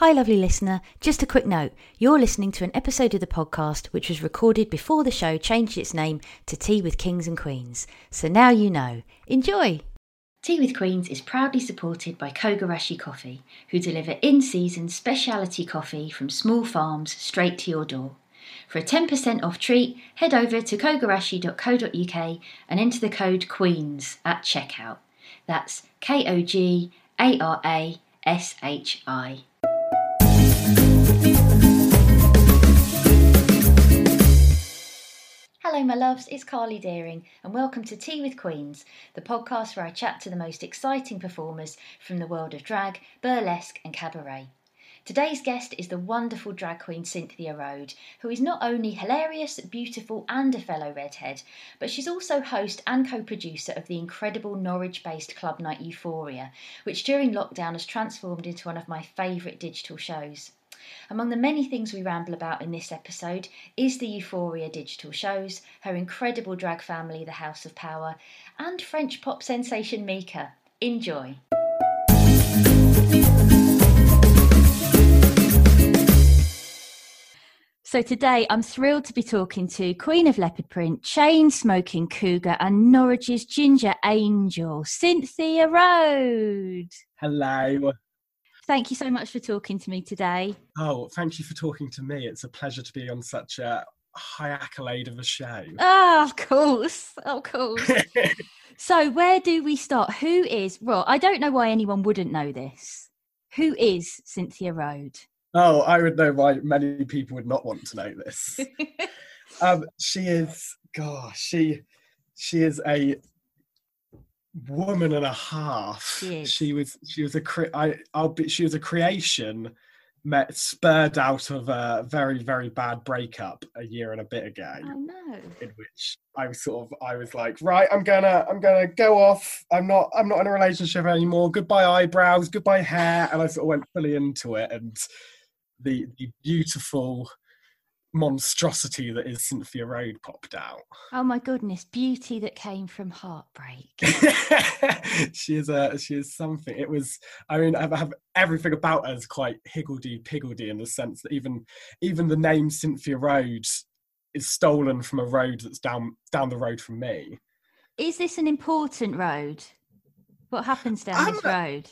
Hi, lovely listener. Just a quick note you're listening to an episode of the podcast which was recorded before the show changed its name to Tea with Kings and Queens. So now you know. Enjoy! Tea with Queens is proudly supported by Kogarashi Coffee, who deliver in season specialty coffee from small farms straight to your door. For a 10% off treat, head over to kogarashi.co.uk and enter the code QUEENS at checkout. That's K O G A R A S H I. Hello, my loves, it's Carly Deering, and welcome to Tea with Queens, the podcast where I chat to the most exciting performers from the world of drag, burlesque, and cabaret. Today's guest is the wonderful drag queen Cynthia Rhode, who is not only hilarious, beautiful, and a fellow redhead, but she's also host and co producer of the incredible Norwich based club night Euphoria, which during lockdown has transformed into one of my favourite digital shows. Among the many things we ramble about in this episode is the Euphoria digital shows, her incredible drag family, the House of Power, and French pop sensation Mika. Enjoy! So today I'm thrilled to be talking to Queen of Leopard Print, chain smoking cougar, and Norwich's ginger angel, Cynthia Rhode. Hello. Thank you so much for talking to me today. Oh, thank you for talking to me. It's a pleasure to be on such a high accolade of a show. Oh, of course. Of course. so, where do we start? Who is, well, I don't know why anyone wouldn't know this. Who is Cynthia Rhode? Oh, I would know why many people would not want to know this. um, she is, gosh, she she is a woman and a half. She, she was she was a cre- I I'll be she was a creation met spurred out of a very very bad breakup a year and a bit ago. Oh no. In which I was sort of I was like, right, I'm gonna I'm gonna go off. I'm not I'm not in a relationship anymore. Goodbye eyebrows, goodbye hair, and I sort of went fully into it and the the beautiful monstrosity that is Cynthia Rhode popped out. Oh my goodness, beauty that came from heartbreak. she is a she is something. It was I mean I have everything about her is quite higgledy piggledy in the sense that even even the name Cynthia Rhode is stolen from a road that's down down the road from me. Is this an important road? What happens down um, this road?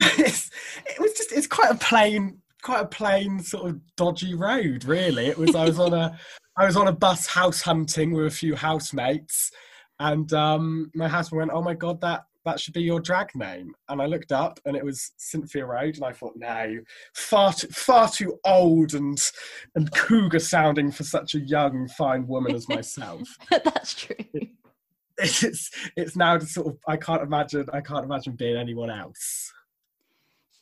it was just it's quite a plain quite a plain sort of dodgy road really. It was i was on a i was on a bus house hunting with a few housemates and um my husband went oh my god that that should be your drag name. And i looked up and it was cynthia Road, and i thought no far too far too old and and cougar sounding for such a young fine woman as myself. That's true. It's it's now to sort of i can't imagine i can't imagine being anyone else.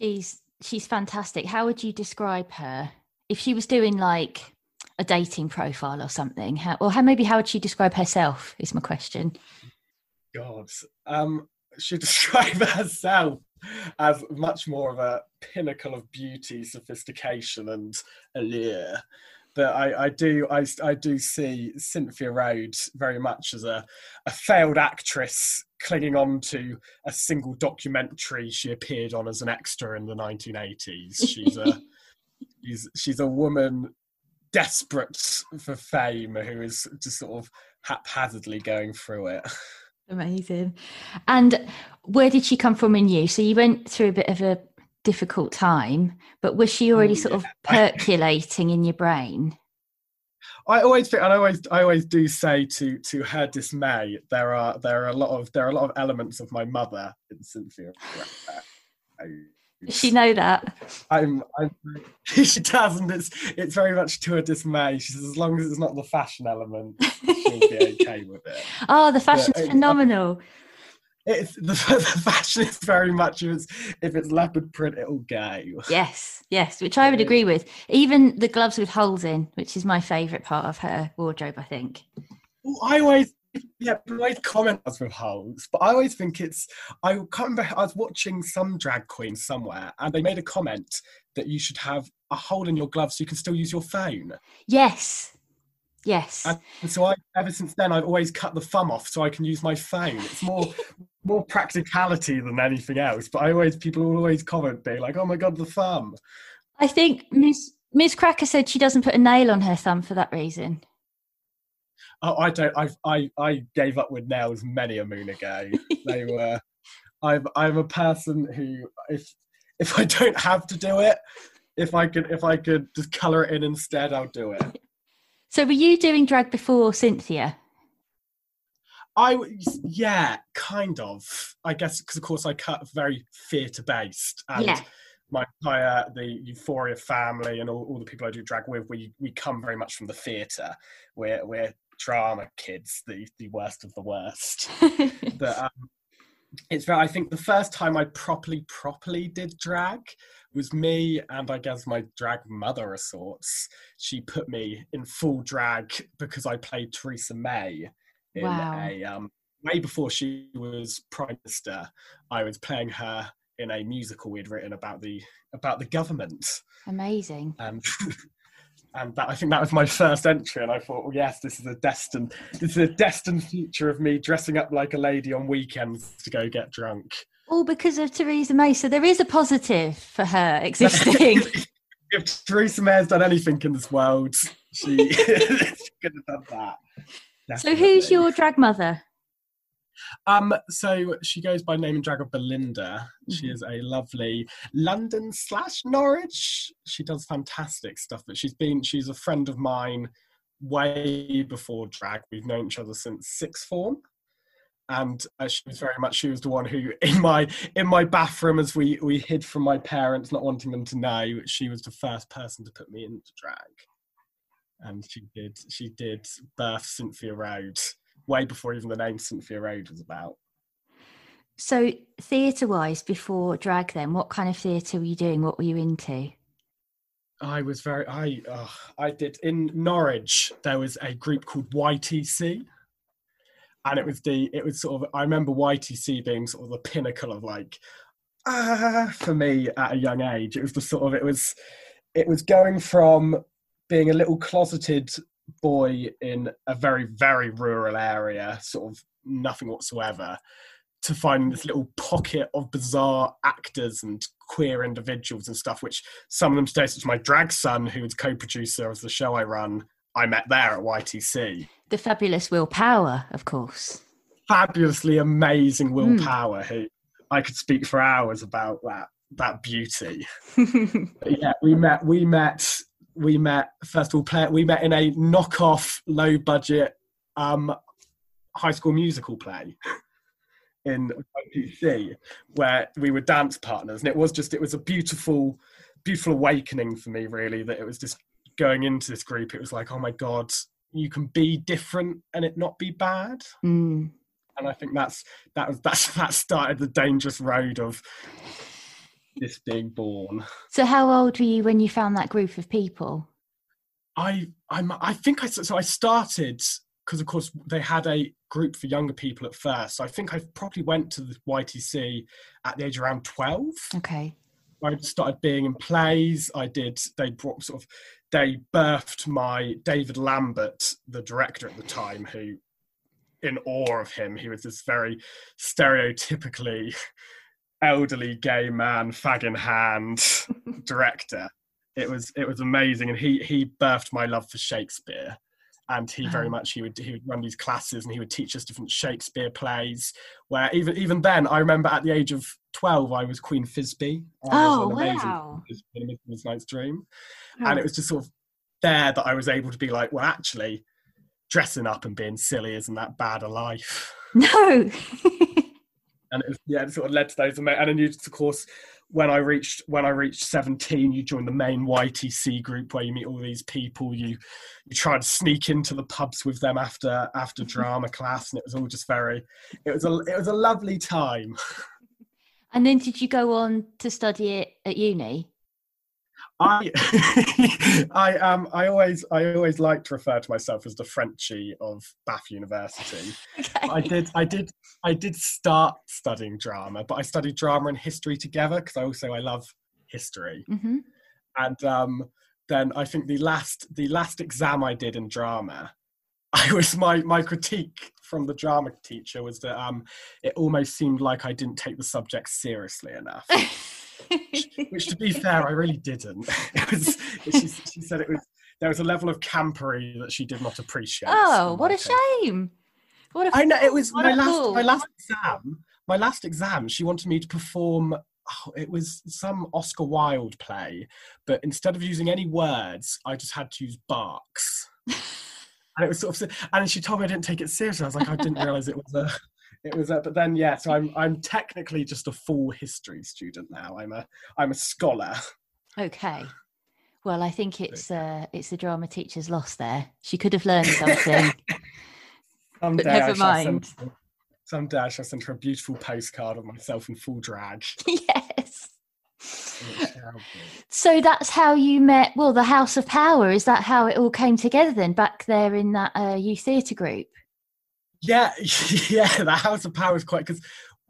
She's she's fantastic. How would you describe her if she was doing like a dating profile or something? How, or how maybe how would she describe herself? Is my question. God, um, she describe herself as much more of a pinnacle of beauty, sophistication, and allure. But I, I do, I, I do see Cynthia Rhodes very much as a, a failed actress clinging on to a single documentary she appeared on as an extra in the 1980s. She's a she's she's a woman desperate for fame who is just sort of haphazardly going through it. Amazing. And where did she come from in you? So you went through a bit of a difficult time, but was she already oh, sort yeah. of percolating in your brain? I always think, and I always, I always do say to to her dismay, there are there are a lot of there are a lot of elements of my mother in Cynthia. Does she know that? I'm, I'm she doesn't. It's it's very much to her dismay. She says as long as it's not the fashion element, she'll be okay with it. Oh, the fashion's but, phenomenal it's the, the fashion is very much if it's, if it's leopard print it'll go yes yes which i would agree with. Even the gloves with holes in which is my favorite part of her wardrobe i think. Well, i always yeah I always comment as with holes but i always think it's i can't remember i was watching some drag queen somewhere and they made a comment that you should have a hole in your glove so you can still use your phone. Yes Yes. And so I, ever since then, I've always cut the thumb off so I can use my phone. It's more more practicality than anything else. But I always people always comment being like, "Oh my god, the thumb." I think Miss Miss Cracker said she doesn't put a nail on her thumb for that reason. Oh, I don't. I I I gave up with nails many a moon ago. they were. I'm I'm a person who if if I don't have to do it, if I could if I could just color it in instead, I'll do it. So were you doing drag before Cynthia? I was, yeah, kind of. I guess because of course I cut very theatre based, and Yeah. my entire the Euphoria family and all, all the people I do drag with, we we come very much from the theatre. We're we're drama kids, the the worst of the worst. But um, it's very. I think the first time I properly properly did drag was me and I guess my drag mother of sorts. She put me in full drag because I played Theresa May in Wow. a um, way before she was prime minister. I was playing her in a musical we'd written about the about the government, Amazing. and and that I think that was my first entry. And I thought, well, yes, this is a destined this is a destined future of me dressing up like a lady on weekends to go get drunk. All because of Theresa May. So there is a positive for her existing. if Theresa May has done anything in this world, she could have done that. So who's your drag mother? Um, so she goes by name and drag of Belinda. She Mhm. is a lovely London slash Norwich. She does fantastic stuff, but she's been she's a friend of mine way before drag. We've known each other since sixth form. And uh, she was very much she was the one who in my in my bathroom as we we hid from my parents, not wanting them to know, she was the first person to put me into drag. And she did she did birth Cynthia Rhode way before even the name Cynthia Rhode was about. So theatre wise, before drag, then what kind of theatre were you doing? What were you into? I was very I uh, I did in Norwich there was a group called YTC and it was the it was sort of I remember YTC being sort of the pinnacle of like ah for me at a young age it was the sort of it was it was going from being a little closeted boy in a very very rural area sort of nothing whatsoever to find this little pocket of bizarre actors and queer individuals and stuff which some of them today, such as my drag son, who is co-producer of the show I run, I met there at YTC. The fabulous Will Power of course. Fabulously amazing Will Power Mm. Who I could speak for hours about that that beauty. Yeah, we met. We met. We met. First of all, play, we met in a knockoff, low budget, um, high school musical play in YTC, where we were dance partners, and it was just it was a beautiful, beautiful awakening for me. Really, that it was just going into this group. It was like, oh my god, you can be different and it not be bad. Mm. And I think that's that was that's that started the dangerous road of this being born. So how old were you when you found that group of people? I I'm I think I so I started because of course they had a group for younger people at first. So I think I probably went to the YTC at the age of around twelve. Okay. I started being in plays. I did. They brought sort of they birthed my David Lambert, the director at the time, who in awe of him. He was this very stereotypically elderly gay man, fag in hand director. It was it was amazing, and he he birthed my love for Shakespeare. And he very Oh. much he would he would run these classes and he would teach us different Shakespeare plays. Where even even then, I remember at the age of twelve, I was Queen was Oh amazing wow. Thisbe in A Night's Dream and it was just sort of there that I was able to be like, well, actually, dressing up and being silly isn't that bad a life. No. And it was, yeah, it sort of led to those. And then you, of course, when I reached when I reached seventeen, you join the main YTC group where you meet all these people. You you try to sneak into the pubs with them after after mm-hmm. drama class, and it was all just very. It was a it was a lovely time. and then did you go on to study it at uni? I I um I always I always like to refer to myself as the Frenchie of Bath University. I did I did I did start studying drama, but I studied drama and history together because I also I love history. hmm And um then I think the last the last exam I did in drama, I was my my critique from the drama teacher was that um, it almost seemed like I didn't take the subject seriously enough. which, to be fair, I really didn't. It was, she, she said it was there was a level of campery that she did not appreciate. Oh, what a case. shame! What a I know it was my last my last exam. My last exam, she wanted me to perform. Oh, it was some Oscar Wilde play, but instead of using any words, I just had to use barks. and it was sort of, and she told me I didn't take it seriously. I was like, I didn't realize it was a it was a, but then yeah so i'm i'm technically just a full history student now. I'm a i'm a scholar. Okay. Well i think it's uh it's the drama teacher's loss there. She could have learned something. But never mind. send, someday i shall send her a beautiful postcard of myself in full drag. Yes so that's how you met well the house of power is that how it all came together then back there in that uh, youth theatre group yeah, yeah, the House of Power is quite because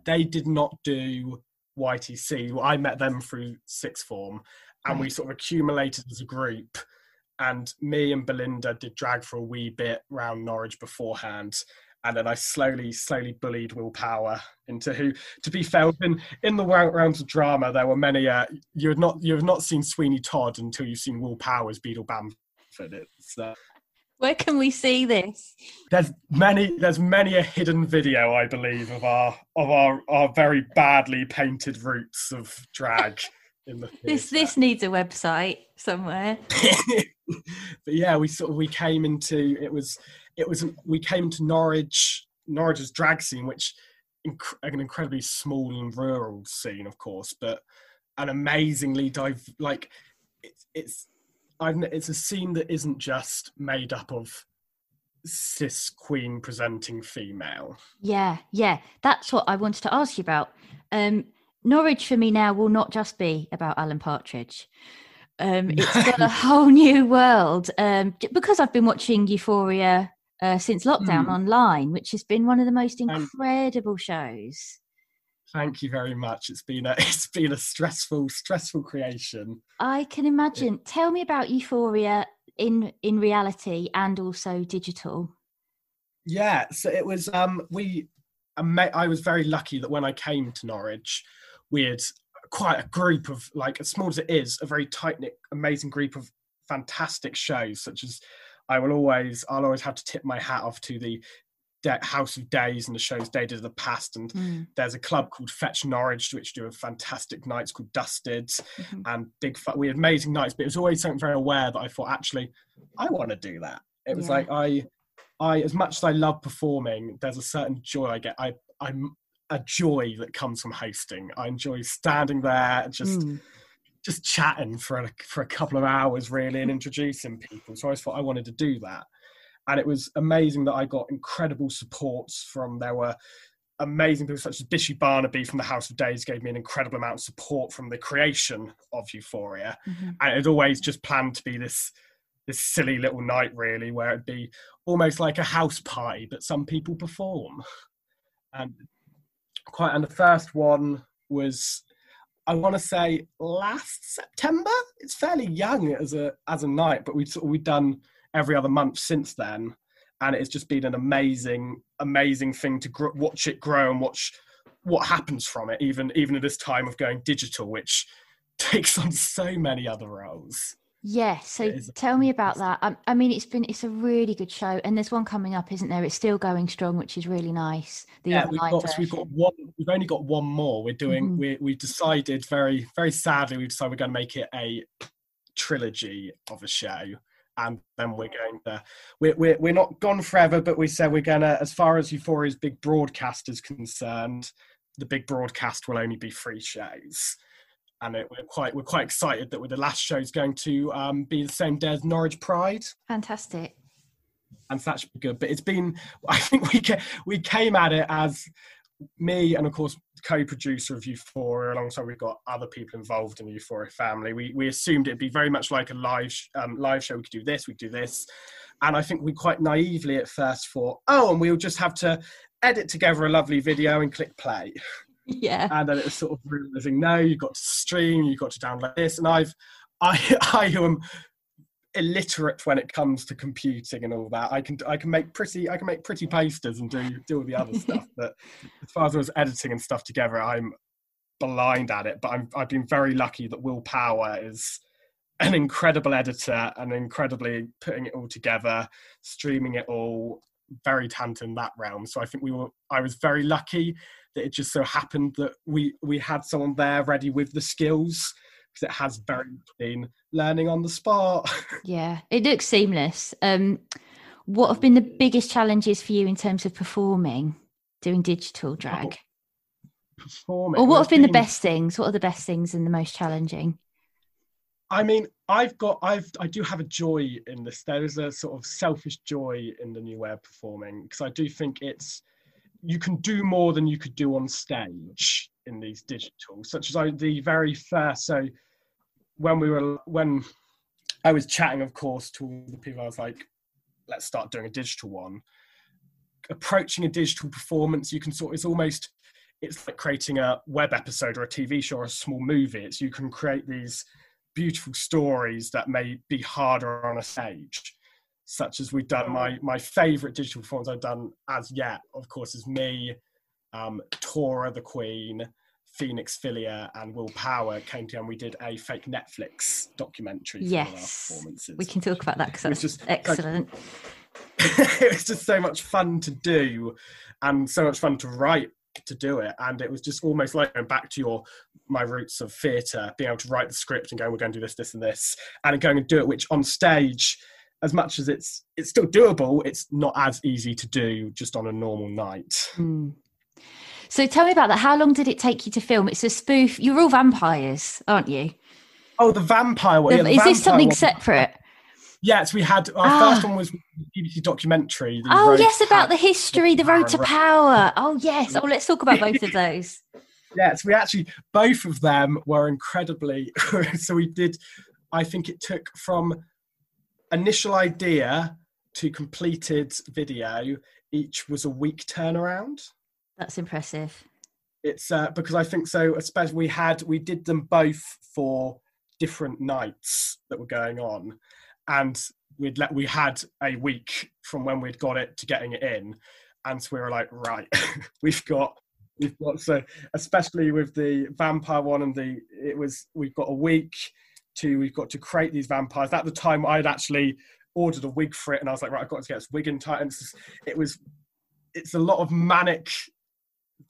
they did not do YTC. Well, I met them through sixth form, and we sort of accumulated as a group. And me and Belinda did drag for a wee bit round Norwich beforehand, and then I slowly, slowly bullied Will Power into who. To be fair, in in the rounds of drama, there were many. Uh, you had not you have not seen Sweeney Todd until you've seen Will Power's Beadle Bamford. It's uh, where can we see this? There's many. There's many a hidden video, I believe, of our of our our very badly painted roots of drag. in the this this needs a website somewhere. but yeah, we sort of we came into it was it was we came to Norwich Norwich's drag scene, which inc- an incredibly small and rural scene, of course, but an amazingly dive like it's it's I've, it's a scene that isn't just made up of cis queen presenting female. Yeah, yeah, that's what I wanted to ask you about. Um, Norwich for me now will not just be about Alan Partridge. Um, it's got a whole new world um, because I've been watching Euphoria uh, since lockdown mm. online, which has been one of the most incredible shows. Thank you very much. It's been a it's been a stressful stressful creation. I can imagine. It, Tell me about Euphoria in in reality and also digital. Yeah, so it was um we I was very lucky that when I came to Norwich, we had quite a group of like as small as it is, a very tight knit, amazing group of fantastic shows such as I will always I'll always have to tip my hat off to the De- House of Days and the shows did in the past. And mm. there's a club called Fetch Norwich, which do a fantastic nights called Dusted mm-hmm. and Big Fun. We had amazing nights, but it was always something very aware that I thought, actually, I want to do that. It was yeah. like I, I as much as I love performing, there's a certain joy I get. I, I'm a joy that comes from hosting. I enjoy standing there just. Mm. Just chatting for a, for a couple of hours, really, and introducing people. So I thought I wanted to do that and it was amazing that I got incredible supports from there were amazing people such as Bishi Barnaby from the House of Days gave me an incredible amount of support from the creation of Euphoria, mm-hmm. and it always just planned to be this this silly little night really where it'd be almost like a house party but some people perform and quite and the first one was I want to say last September. It's fairly young as a as a night, but we've we've done every other month since then, and it's just been an amazing, amazing thing to gr- watch it grow and watch what happens from it. Even even at this time of going digital, which takes on so many other roles. Yeah, so tell me about that. I, I, mean, it's been it's a really good show, and there's one coming up, isn't there? It's still going strong, which is really nice. The yeah, we've got, we've got one. We've only got one more. We're doing. Mm-hmm. We we decided very very sadly we decided we're going to make it a trilogy of a show and then we're going to we're, we're, we're not gone forever but we said we're gonna as far as euphoria's big broadcast is concerned the big broadcast will only be three shows and it, we're quite we're quite excited that with the last show is going to um, be the same day as norwich pride fantastic and so that should be good but it's been i think we came, we came at it as me and of course co-producer of Euphoria, alongside we've got other people involved in the Euphoria family. We we assumed it'd be very much like a live um, live show. We could do this, we could do this, and I think we quite naively at first thought, oh, and we'll just have to edit together a lovely video and click play. Yeah. And then it was sort of realizing, no, you've got to stream, you've got to download this, and I've I I am illiterate when it comes to computing and all that. I can I can make pretty I can make pretty posters and do do all the other stuff. But as far as I was editing and stuff together, I'm blind at it. But I'm I've been very lucky that Will Power is an incredible editor and incredibly putting it all together, streaming it all, very talented in that realm. So I think we were I was very lucky that it just so happened that we we had someone there ready with the skills because it has very been learning on the spot. yeah, it looks seamless. Um, what have been the biggest challenges for you in terms of performing, doing digital drag? Oh, performing. Or what have been, been the best things? What are the best things and the most challenging? I mean, I've got, I've, I do have a joy in this. There is a sort of selfish joy in the new way of performing because I do think it's, you can do more than you could do on stage in these digital, such as the very first. So when we were, when I was chatting, of course, to all the people, I was like, let's start doing a digital one. Approaching a digital performance, you can sort, it's almost, it's like creating a web episode or a TV show or a small movie. It's you can create these beautiful stories that may be harder on a stage such as we've done my my favorite digital performance i've done as yet of course is me um, tora the queen phoenix filia and will power came together and we did a fake netflix documentary yes. we can talk about that because that's just excellent. like, it was just so much fun to do and so much fun to write to do it. And it was just almost like going back to your my roots of theatre being able to write the script and going we're going to do this this and this and going and do it which on stage as much as it's it's still doable it's not as easy to do just on a normal night mm. so tell me about that how long did it take you to film it's a spoof you're all vampires aren't you oh the vampire one the, yeah, the is vampire this something one. separate Yes, we had our ah. first one was BBC documentary. Oh yes, about the history, the road to power. Oh yes. Oh, let's talk about both of those. yes, we actually both of them were incredibly. so we did. I think it took from initial idea to completed video. Each was a week turnaround. That's impressive. It's uh, because I think so. Especially we had we did them both for different nights that were going on and we'd let we had a week from when we'd got it to getting it in and so we were like right we've got we've got so especially with the vampire one and the it was we've got a week to we've got to create these vampires at the time i'd actually ordered a wig for it and i was like right i've got to get this wig in time it was it's a lot of manic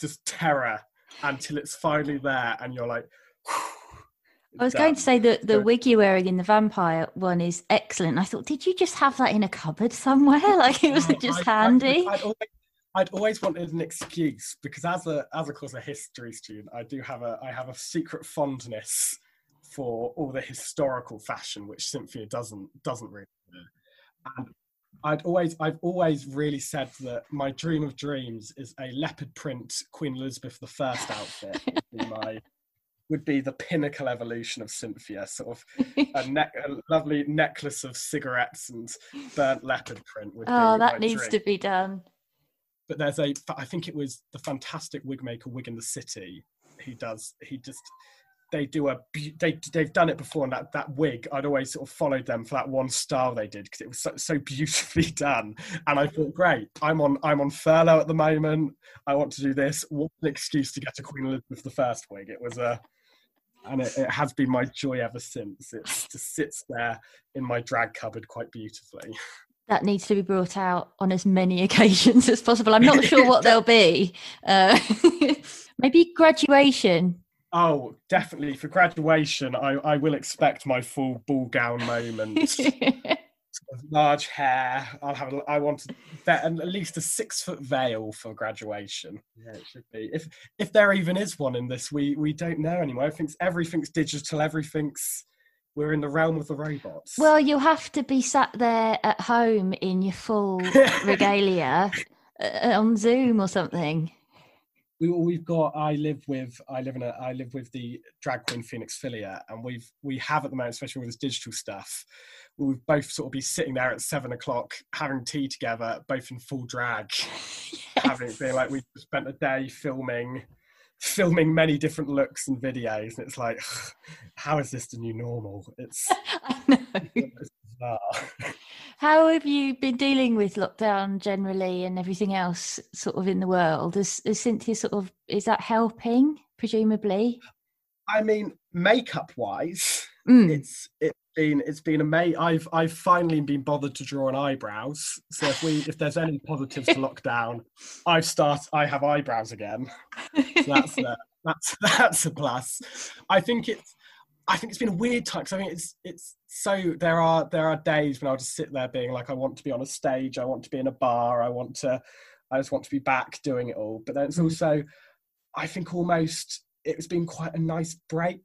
just terror until it's finally there and you're like I was going to say that the wig you're wearing in the vampire one is excellent. I thought, did you just have that in a cupboard somewhere? Like it was just I, handy. I'd, I'd, always, I'd, always, wanted an excuse because as a as of course a history student, I do have a I have a secret fondness for all the historical fashion, which Cynthia doesn't doesn't really. Do. And I'd always I've always really said that my dream of dreams is a leopard print Queen Elizabeth I outfit. my would be the pinnacle evolution of Cynthia, sort of a, ne- a lovely necklace of cigarettes and burnt leopard print. Would oh, that needs dream. to be done. But there's a, I think it was the fantastic wig maker Wig in the City. He does, he just, they do a, they, they've done it before, and that, that wig, I'd always sort of followed them for that one style they did because it was so, so beautifully done. And I thought, great, I'm on, I'm on furlough at the moment. I want to do this. What an excuse to get a Queen Elizabeth the First wig. It was a, and it, it, has been my joy ever since. It just sits there in my drag cupboard quite beautifully. That needs to be brought out on as many occasions as possible. I'm not sure what they'll be. Uh, maybe graduation. Oh, definitely for graduation, I, I will expect my full ball gown moment. large hair. I'll have. A, I want to, at least a six foot veil for graduation. Yeah, it should be. If if there even is one in this, we we don't know anymore. Everything's everything's digital. Everything's we're in the realm of the robots. Well, you'll have to be sat there at home in your full regalia uh, on Zoom or something we we've got I live with I live in a I live with the drag queen Phoenix Filia uh, and we've we have at the moment, especially with this digital stuff, we've both sort of be sitting there at seven o'clock having tea together, both in full drag, yes. having being like we spent a day filming filming many different looks and videos and it's like how is this the new normal it's I How have you been dealing with lockdown generally and everything else sort of in the world? Is, is Cynthia sort of, is that helping, presumably? I mean, makeup wise, Mm. it's it's been it's been amazing. I've I've finally been bothered to draw an eyebrows. So if we if there's any positives to lockdown, I've start I have eyebrows again. So that's that's that's a plus. I think it's I think it's been a weird time because I think it's it's so there are there are days when I'll just sit there being like I want to be on a stage, I want to be in a bar, I want to I just want to be back doing it all. But then it's Mm. also I think almost it's been quite a nice break.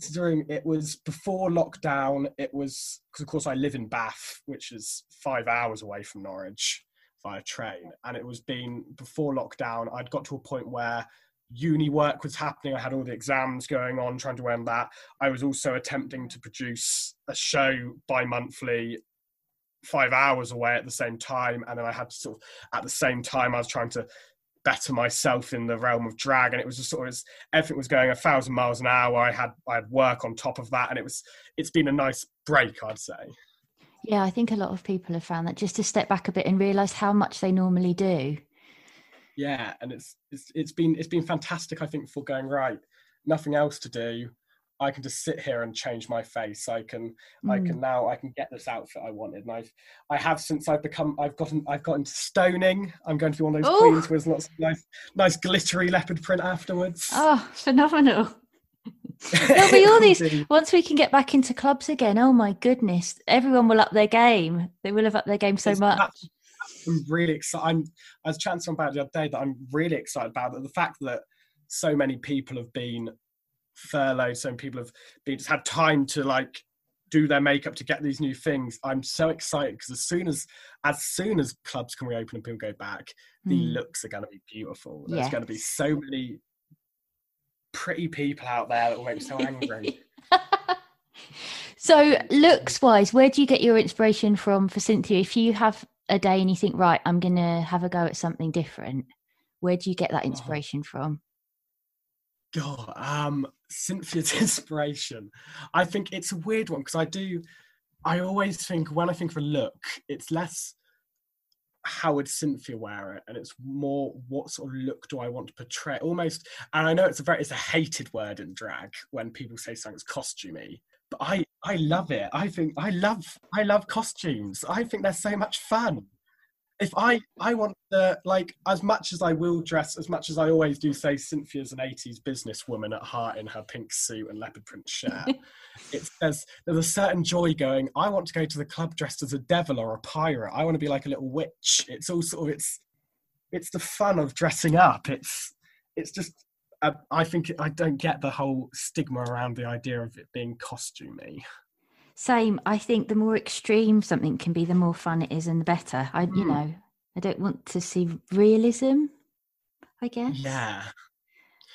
Considering it was before lockdown, it was because of course I live in Bath, which is five hours away from Norwich via train, and it was been before lockdown. I'd got to a point where uni work was happening. I had all the exams going on, trying to earn that. I was also attempting to produce a show bi-monthly, five hours away at the same time, and then I had to sort of at the same time I was trying to better myself in the realm of drag, and it was just sort of everything was going a thousand miles an hour. I had I had work on top of that, and it was it's been a nice break, I'd say. Yeah, I think a lot of people have found that just to step back a bit and realise how much they normally do. Yeah, and it's it's it's been it's been fantastic. I think for going right, nothing else to do. I can just sit here and change my face. I can I Mm. can now I can get this outfit I wanted, and I've I have since I've become I've gotten I've gotten stoning. I'm going to be one of those Oh. queens with lots of nice nice glittery leopard print afterwards. Oh, phenomenal. There'll be all these once we can get back into clubs again. Oh my goodness. Everyone will up their game. They will have up their game so It's- much. that's- I'm really excited. I'm, I was chatting to someone about the other day that I'm really excited about that. The fact that so many people have been furloughed, so many people have been just had time to like do their makeup to get these new things. I'm so excited because as soon as as soon as clubs can reopen and people go back, the Mm. looks are going to be beautiful. There's going to be so many pretty people out there that will make me so angry. so looks wise, where do you get your inspiration from for Cynthia? If you have a day and you think, right, I'm gonna have a go at something different, where do you get that Oh. inspiration from? God, um, Cynthia's inspiration. I think it's a weird one because I do. I always think when I think of a look, it's less how would Cynthia wear it, and it's more what sort of look do I want to portray. Almost, and I know it's a very it's a hated word in drag when people say something's costumey, but I I love it. I think I love I love costumes. I think they're so much fun. If I I want the like as much as I will dress, as much as I always do say Cynthia's an 80s businesswoman at heart in her pink suit and leopard print shirt. it's there's there's a certain joy going, I want to go to the club dressed as a devil or a pirate. I want to be like a little witch. It's all sort of it's it's the fun of dressing up. It's it's just uh, I think I don't get the whole stigma around the idea of it being costumey. Same. I think the more extreme something can be, the more fun it is and the better. I, you Mm. know, I don't want to see realism. I guess. Yeah.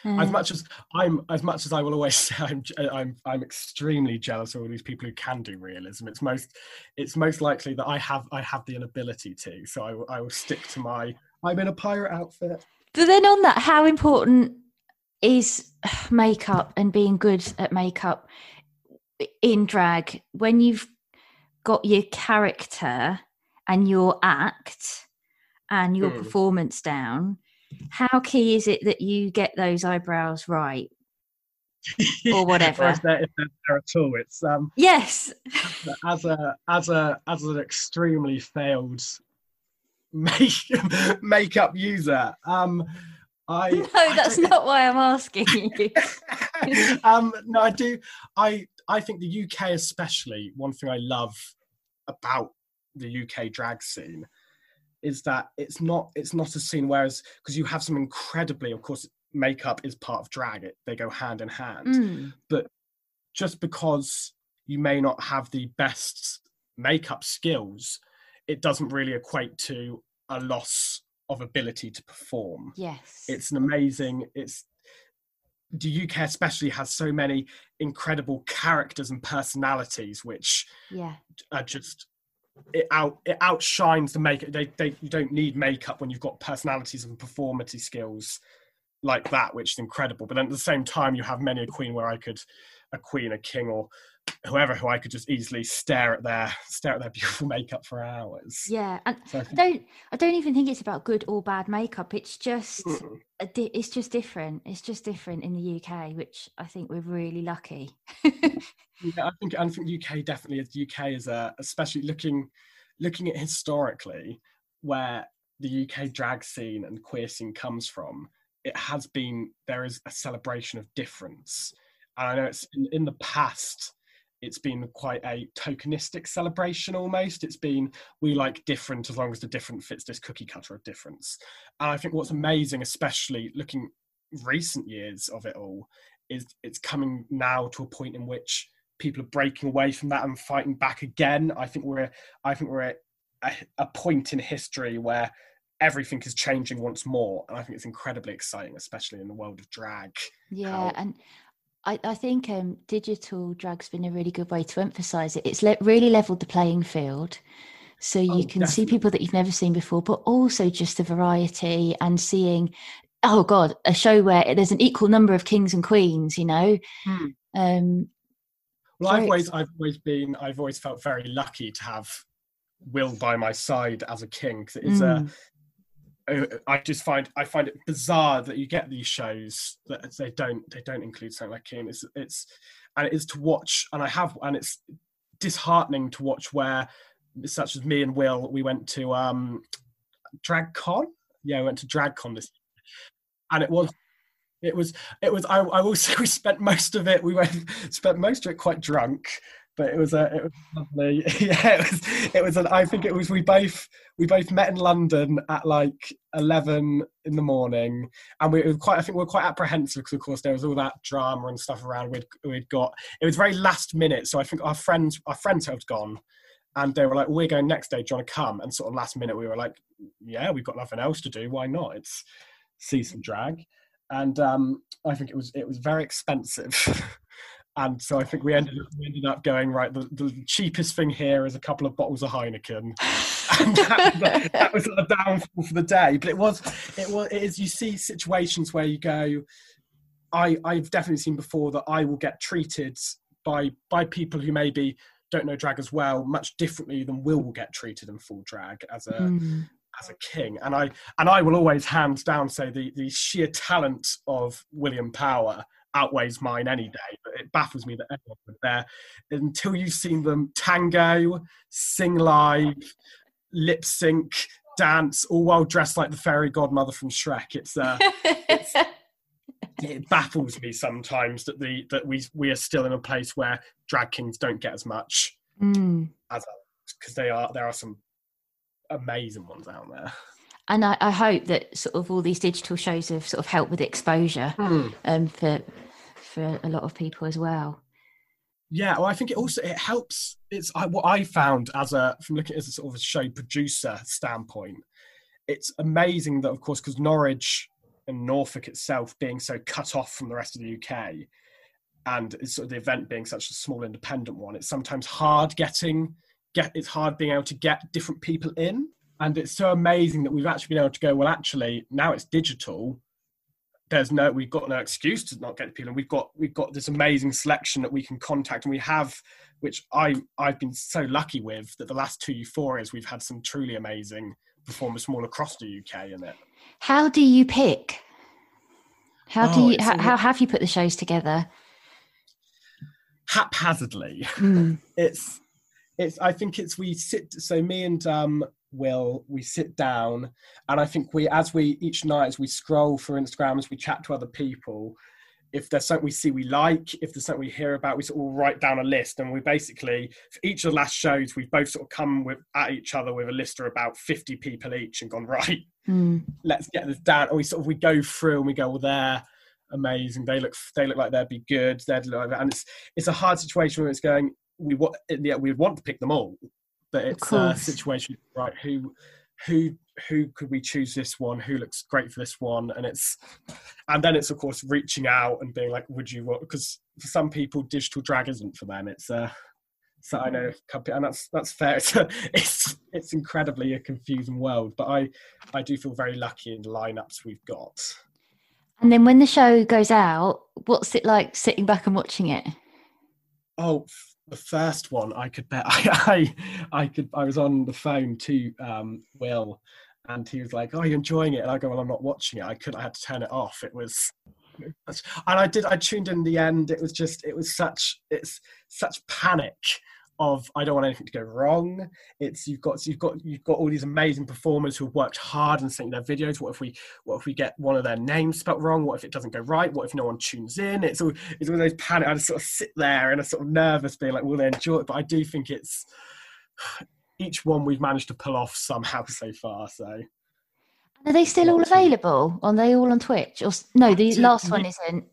as Uh, much as I'm, as much as I will always say, I'm, I'm, I'm extremely jealous of all these people who can do realism. It's most, it's most likely that I have, I have the inability to. So I, I will stick to my. I'm in a pirate outfit. But then on that, how important is makeup and being good at makeup in drag when you've got your character and your act and your Mm. performance down? How key is it that you get those eyebrows right? Or whatever. if they're, if they're at all, it's um Yes. as a as a as an extremely failed make makeup user. Um, I No, that's don't- why I'm asking you. um, no, I do. I I think the UK, especially, one thing I love about the UK drag scene is that it's not it's not a scene. Whereas because you have some incredibly, of course, makeup is part of drag. It they go hand in hand. Mm, Just because you may not have the best makeup skills, it doesn't really equate to a loss of ability to perform yes. it's an amazing it's the uk especially has so many incredible characters and personalities which yeah. are just it out it outshines the makeup they, they you don't need makeup when you've got personalities and performance skills like that which is incredible but then at the same time you have many a queen where i could a queen a king or whoever who I could just easily stare at their stare at their beautiful makeup for hours. Yeah, and so I, think, don't I don't even think it's about good or bad makeup. It's just di- it's just different. It's just different in the UK, which I think we're really lucky. yeah, I think I think UK definitely is UK is a especially looking looking at historically where the UK drag scene and queer scene comes from. It has been there is a celebration of difference. And I know it's in, in the past it's been quite a tokenistic celebration almost. It's been we like different as long as the different fits this cookie cutter of difference. And I think what's amazing, especially looking recent years of it all, is it's coming now to a point in which people are breaking away from that and fighting back again. I think we're I think we're at a, a point in history where everything is changing once more and i think it's incredibly exciting especially in the world of drag yeah How, and I, I think um, digital drag's been a really good way to emphasize it. It's le- really leveled the playing field. So you oh, can definitely. see people that you've never seen before, but also just the variety and seeing, oh God, a show where there's an equal number of kings and queens, you know? Hmm. Um, well, I've always, I've always been, I've always felt very lucky to have Will by my side as a king because it's mm. a I just find I find it bizarre that you get these shows that they don't they don't include something like King. It's it's and it is to watch, and I have, and it's disheartening to watch where such as me and Will we went to um DragCon. Yeah, we went to DragCon this, and it was it was it was I, I will say we spent most of it we went spent most of it quite drunk but it was a it was lovely. yeah, it was it was an, I think it was we both we both met in London at like eleven in the morning, and we were quite I think we were quite apprehensive because of course there was all that drama and stuff around. We'd we'd got it was very last minute, so I think our friends our friends had gone. And they were like, "We're going next day. Do you want to come?" And sort of last minute, we were like, "Yeah, we've got nothing else to do. Why not? It's see some drag." And um, I think it was it was very expensive. and so I think we ended up, we ended up going right. The, the cheapest thing here is a couple of bottles of Heineken, and that, that was a downfall for the day. But it was, it was, it is. You see situations where you go. I I've definitely seen before that I will get treated by by people who maybe don't know drag as well much differently than Will will get treated in full drag as a mm. as a king. And I and I will always hands down say the the sheer talent of William Power outweighs mine any day. But it baffles me that was there until you've seen them tango, sing live, lip sync, dance, all while dressed like the fairy godmother from Shrek. It's, uh, it's it baffles me sometimes that the that we we are still in a place where drag kings don't get as much mm. as because they are there are some amazing ones out there and I, I, hope that sort of all these digital shows have sort of helped with exposure mm. um, for for a lot of people as well. Yeah, well, I think it also it helps. It's I, what I found as a from looking as a sort of a show producer standpoint. It's amazing that, of course, because Norwich and Norfolk itself being so cut off from the rest of the UK, and it's sort of the event being such a small independent one, it's sometimes hard getting get. It's hard being able to get different people in, and it's so amazing that we've actually been able to go. Well, actually, now it's digital there's no we've got no excuse to not get people and we've got we've got this amazing selection that we can contact and we have which i i've been so lucky with that the last two euphorias we've had some truly amazing performers from all across the uk in it how do you pick how do oh, you how, how, have you put the shows together haphazardly mm. it's it's i think it's we sit so me and um will we sit down. And i think we as we each night as we scroll through instagram as we chat to other people if there's something we see we like if there's something we hear about we sort of write down a list. And we basically for each of the last shows we've both sort of come with at each other with a list of about 50 people each and gone right mm. let's get this down. And we sort of we go through and we go well they're amazing. They look they look like they'd be good. They'd look, and it's it's a hard situation where it's going we want yeah we want to pick them all but it's a situation right who who who could we choose this one who looks great for this one and it's and then it's of course reaching out and being like would you what because for some people digital drag isn't for them it's uh so I know and that's that's fair. It's, it's it's incredibly a confusing world, but I I do feel very lucky in the lineups we've got. And then when the show goes out, what's it like sitting back and watching it? Oh, the first one, I could bet I, I, I could. I was on the phone to um, Will, and he was like, "Oh, you're enjoying it?" And I go, "Well, I'm not watching it. I could. I had to turn it off. It was." And I did. I tuned in the end. It was just. It was such. It's such panic of I don't want anything to go wrong. It's you've got you've got you've got all these amazing performers who have worked hard and sent their videos. What if we what if we get one of their names spelt wrong? What if it doesn't go right? What if no one tunes in? It's all it's all those panic. I just sort of sit there and a sort of nervous, being like, will they enjoy it? But I do think it's each one we've managed to pull off somehow so far. So. Are they still all available? Are they all on Twitch? Or no, the last one isn't.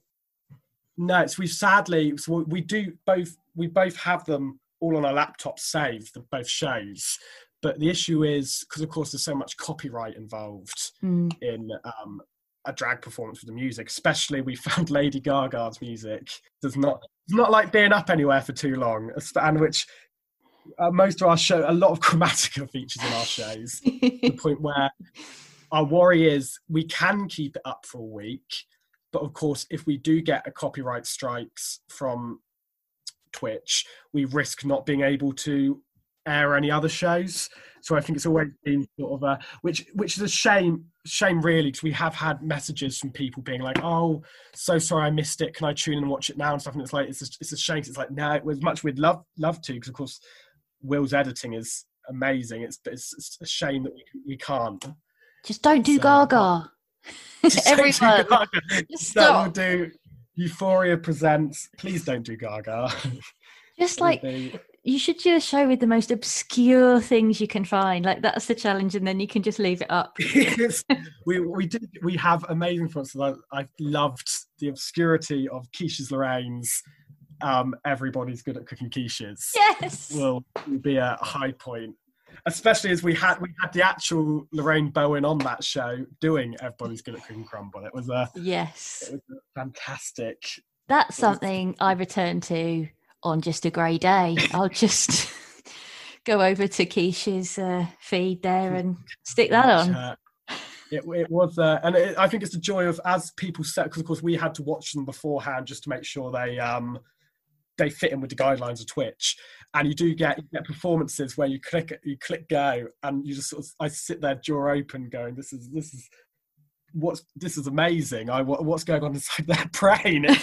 No, it's we sadly so we do both. We both have them all on our laptop saved, the both shows. But the issue is because, of course, there's so much copyright involved mm. in um, a drag performance with the music. Especially, we found Lady Gaga's music does not it's not like being up anywhere for too long, and which uh, most of our show, a lot of chromatica features in our shows. the point where our worry is we can keep it up for a week, but of course, if we do get a copyright strikes from Twitch, we risk not being able to air any other shows. So I think it's always been sort of a which which is a shame shame really because we have had messages from people being like, "Oh, so sorry I missed it. Can I tune in and watch it now?" and stuff. And it's like it's a, it's a shame. It's like no, it was much we'd love love to because of course Will's editing is amazing. It's it's, it's a shame that we we can't. Just don't do so, Gaga. Everyone, Gaga. just stop. That will do Euphoria presents. Please don't do Gaga. Just like you should do a show with the most obscure things you can find. Like that's the challenge, and then you can just leave it up. we we did we have amazing fronts. I, I loved the obscurity of Quiche's Lorraine's. Um, everybody's good at cooking quiches. Yes, will be a high point especially as we had we had the actual Lorraine Bowen on that show doing Everybody's Good at Cooking Crumble. It was a yes, it was a fantastic. That's something I return to on just a grey day. I'll just go over to Quiche's uh, feed there and stick that on. It, it was, uh, and it, I think it's the joy of as people set because of course we had to watch them beforehand just to make sure they um they fit in with the guidelines of Twitch. And you do get you get performances where you click you click go and you just sort of I sit there jaw open going this is this is what's this is amazing. I what's going on inside their brain.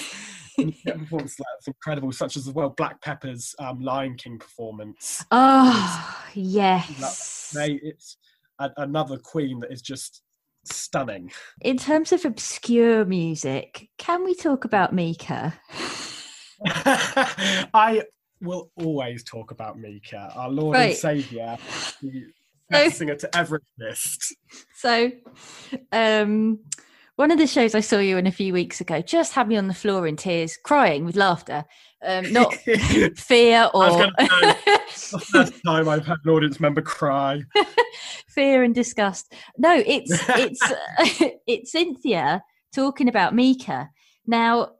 performance that's incredible, such as well Black Pepper's um, Lion King performance. Oh it's, yes, they, it's a, another queen that is just stunning. In terms of obscure music, can we talk about Mika? I will always talk about Mika, our Lord right. and Savior, the so, singer to ever exist. So, um, one of the shows I saw you in a few weeks ago just had me on the floor in tears, crying with laughter. Um, not fear or the first time I've had an audience member cry. fear and disgust. No, it's it's it's Cynthia talking about Mika. Now,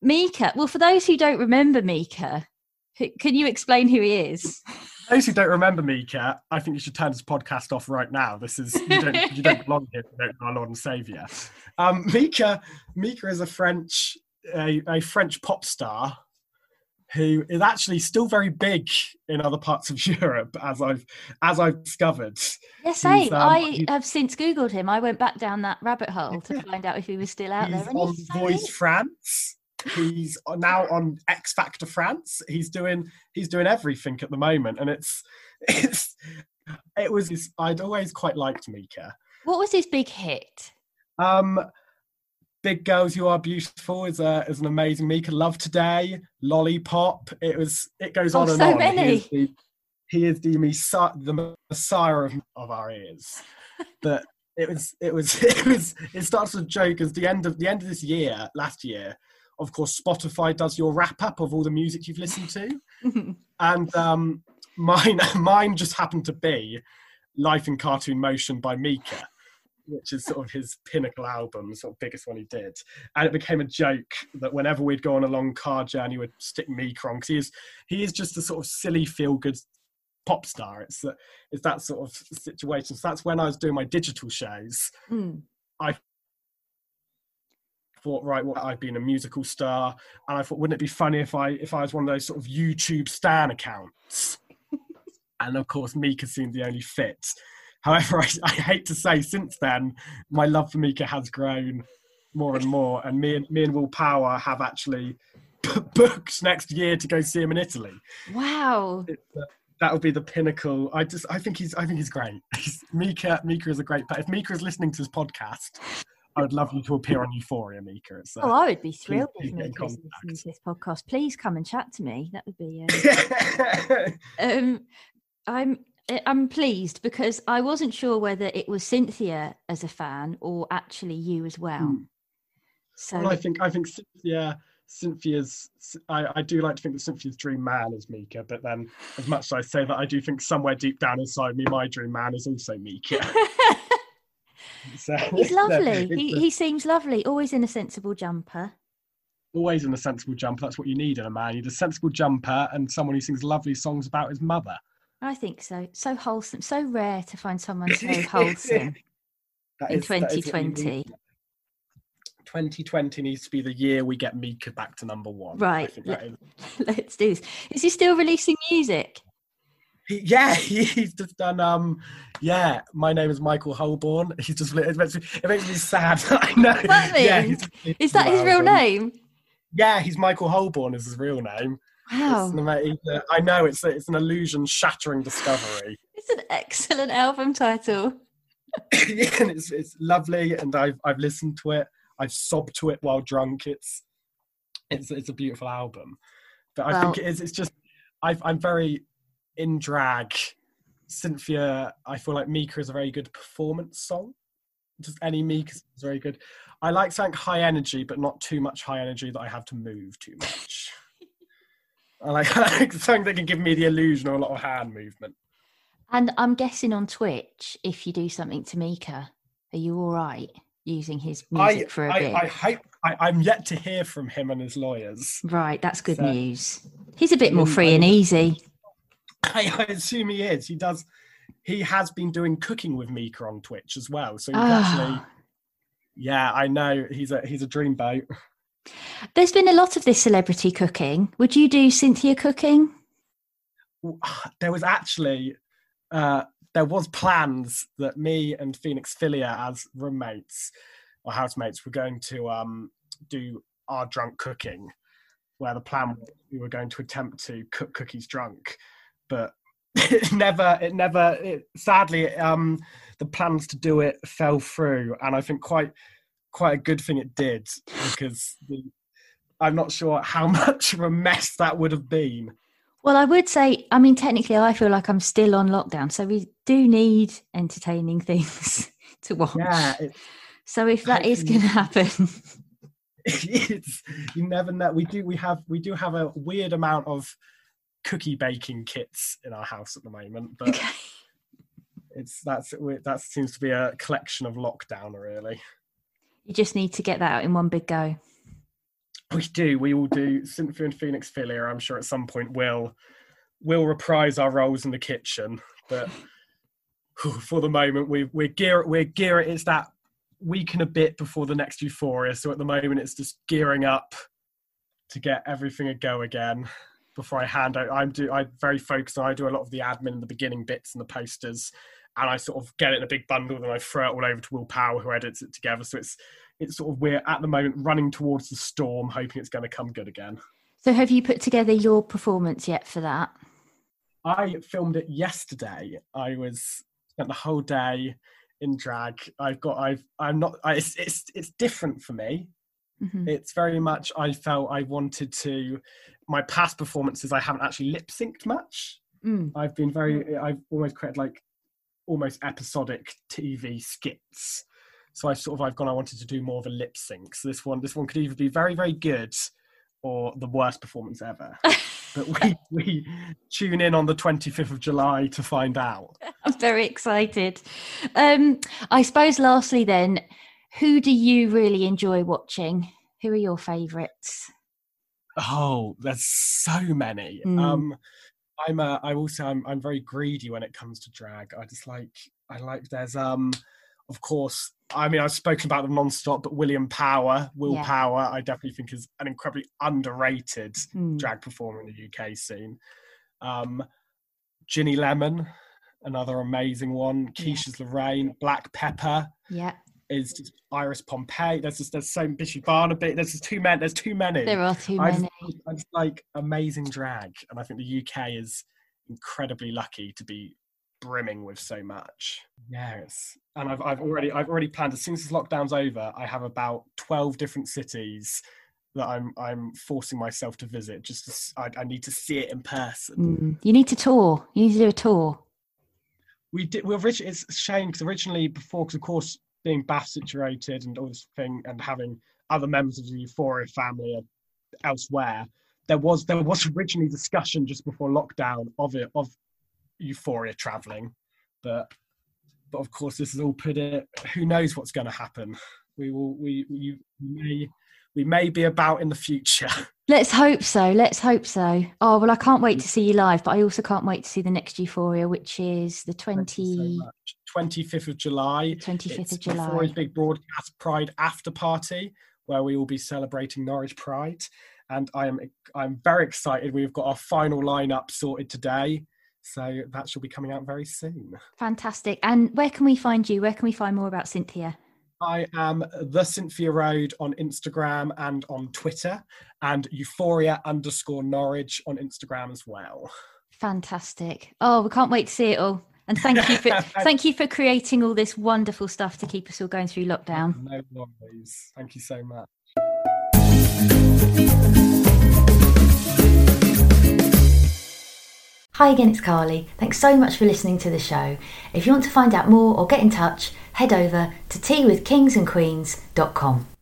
Mika. Well, for those who don't remember Mika, can you explain who he is? those who don't remember me, Mika, I think you should turn this podcast off right now. This is you don't you don't belong here. You don't our Lord and Savior. Um, Mika Mika is a French a, a French pop star who is actually still very big in other parts of Europe, as I've as I've discovered. Yes, um, I have since googled him. I went back down that rabbit hole to find out if he was still out he's there. And on Voice France. He's now on X Factor France. He's doing he's doing everything at the moment, and it's it's it was his, I'd always quite liked Mika. What was his big hit? Um, Big Girls You Are Beautiful is a is an amazing Mika. Love Today, Lollipop. It was it goes oh, on and so on. Many. He is the, he is the, messiah, the messiah of, of our ears. But it was it was it was it starts with a joke as the end of the end of this year, last year, of course, Spotify does your wrap up of all the music you've listened to, and um, mine mine just happened to be Life in Cartoon Motion by Mika, which is sort of his pinnacle album, sort of biggest one he did. And it became a joke that whenever we'd go on a long car journey, we'd stick Mika on because he is he is just a sort of silly feel good pop star. It's it's that sort of situation. So that's when I was doing my digital shows. Mm. I thought, right, well, I've been a musical star, and I thought, wouldn't it be funny if I if I was one of those sort of YouTube stan accounts? and of course, Mika seemed the only fit. However, I, I, hate to say, since then, my love for Mika has grown more and more, and me and me and Will Power have actually booked next year to go see him in Italy. Wow. Uh, that would be the pinnacle. I just, I think he's, I think he's great. He's, Mika, Mika is a great. But If Mika is listening to this podcast, I would love you to appear on Euphoria, Mika. Uh, oh, I would be thrilled if Mika listening to this podcast. Please come and chat to me. That would be. Um, um, I'm I'm pleased because I wasn't sure whether it was Cynthia as a fan or actually you as well. Hmm. So well, I think I think Cynthia Cynthia's I, I do like to think that Cynthia's dream man is Mika, but then as much as I say that I do think somewhere deep down inside me my dream man is also Mika. so, He's lovely. he, he seems lovely, always in a sensible jumper. Always in a sensible jumper. That's what you need in a man. You need a sensible jumper and someone who sings lovely songs about his mother. I think so. So wholesome. So rare to find someone so wholesome in 2020. 2020 needs to be the year we get Mika back to number one. Right. Let, us do this. Is he still releasing music? He, yeah, he's just done. Um, yeah, my name is Michael Holbrook. He's just it makes me, it makes me sad. I know. That yeah, he's, he's is that his real name? Yeah, he's Michael Holbrook. Is his real name. Wow. An, I know it's it's an illusion shattering discovery. It's an excellent album title. yeah, and it's it's lovely, and I've I've listened to it. I've sobbed to it while drunk. It's it's it's a beautiful album. But I well, think it is. It's just i am very in drag. Cynthia, I feel like Mika is a very good performance song. Just any Mika is very good. I like something high energy, but not too much high energy that I have to move too much. I like, I like something that can give me the illusion of a lot of hand movement. And I'm guessing on Twitch, if you do something to Mika, are you all right using his music I, for a I, bit? I hope I, am yet to hear from him and his lawyers. Right, that's good so, news. He's a bit more free and easy. I, I, assume he is. He does. He has been doing cooking with Mika on Twitch as well. So he's oh. actually. Yeah, I know. He's a he's a dreamboat. There's been a lot of this celebrity cooking. Would you do Cynthia cooking? There was actually uh, there was plans that me and Phoenix Filia as roommates or housemates were going to um, do our drunk cooking, where the plan was we were going to attempt to cook cookies drunk, but it never, it never, it, sadly, um, the plans to do it fell through, and I think quite quite a good thing it did because the, I'm not sure how much of a mess that would have been. Well, I would say, I mean, technically, I feel like I'm still on lockdown, so we do need entertaining things to watch. Yeah. So if that is going to happen, it's you never know. We do we have we do have a weird amount of cookie baking kits in our house at the moment, but okay. it's that's that seems to be a collection of lockdown, really. You just need to get that out in one big go. We do. We all do. Cynthia and Phoenix Filia, I'm sure at some point will will reprise our roles in the kitchen. But for the moment, we we're gear we're gear. It's that week and a bit before the next Euphoria. So at the moment, it's just gearing up to get everything a go again. Before I hand out, I'm do I'm very focused. I do a lot of the admin and the beginning bits and the posters and I sort of get it in a big bundle, and I throw it all over to Will Power, who edits it together. So it's it's sort of we're at the moment running towards the storm, hoping it's going to come good again. So have you put together your performance yet for that? I filmed it yesterday. I was spent the whole day in drag. I've got I've I'm not I, it's it's it's different for me. Mm-hmm. It's very much I felt I wanted to my past performances I haven't actually lip synced much. Mm. I've been very I've almost created like almost episodic TV skits. So I sort of I've gone. I wanted to do more of a lip sync. So this one, this one could either be very very good or the worst performance ever. but we we tune in on the 25th of July to find out. I'm very excited. Um, I suppose lastly then, who do you really enjoy watching? Who are your favourites? Oh, there's so many. Mm. Um, I'm uh, I also I'm I'm very greedy when it comes to drag. I just like I like there's um of course, I mean, I've spoken about them non-stop, but William Power, Will Yeah. Power, I definitely think is an incredibly underrated Hmm. drag performer in the UK scene. Um, Ginny Lemon, another amazing one. Yeah. Keisha's Lorraine, Black Pepper Yeah, is just Iris Pompey. There's just there's so Bishy Barnaby. There's just too many. There's too many. there are too I many. just, I just like amazing drag, and I think the UK is incredibly lucky to be brimming with so much. Yes, and I've I've already I've already planned as soon as this lockdown's over, I have about twelve different cities that I'm I'm forcing myself to visit. Just to, I, I need to see it in person. Mm. You need to tour. You need to do a tour. We did. We originally it's a shame because originally before, because of course being Bath situated and all this thing, and having other members of the Euphoria family elsewhere, there was there was originally discussion just before lockdown of it of Euphoria traveling, but but of course this has all put it. Who knows what's going to happen? We will. We we may we may be about in the future. Let's hope so. Let's hope so. Oh well, I can't wait mm. to see you live, but I also can't wait to see the next Euphoria, which is the you 20, so much. 25th of July. 25th It's of July. Euphoria's big broadcast Pride after party, where we will be celebrating Norwich Pride, and I am I'm very excited. We've got our final lineup sorted today, so that shall be coming out very soon. Fantastic. And where can we find you? Where can we find more about Cynthia? I am the Cynthia Rhode on Instagram and on Twitter, and Euphoria underscore Norwich on Instagram as well. Fantastic. Oh, we can't wait to see it all. And thank you for thank you for creating all this wonderful stuff to keep us all going through lockdown. No worries. Thank you so much. Hi again, it's Carly. Thanks so much for listening to the show. If you want to find out more or get in touch, head over to teawithkingsandqueens.com.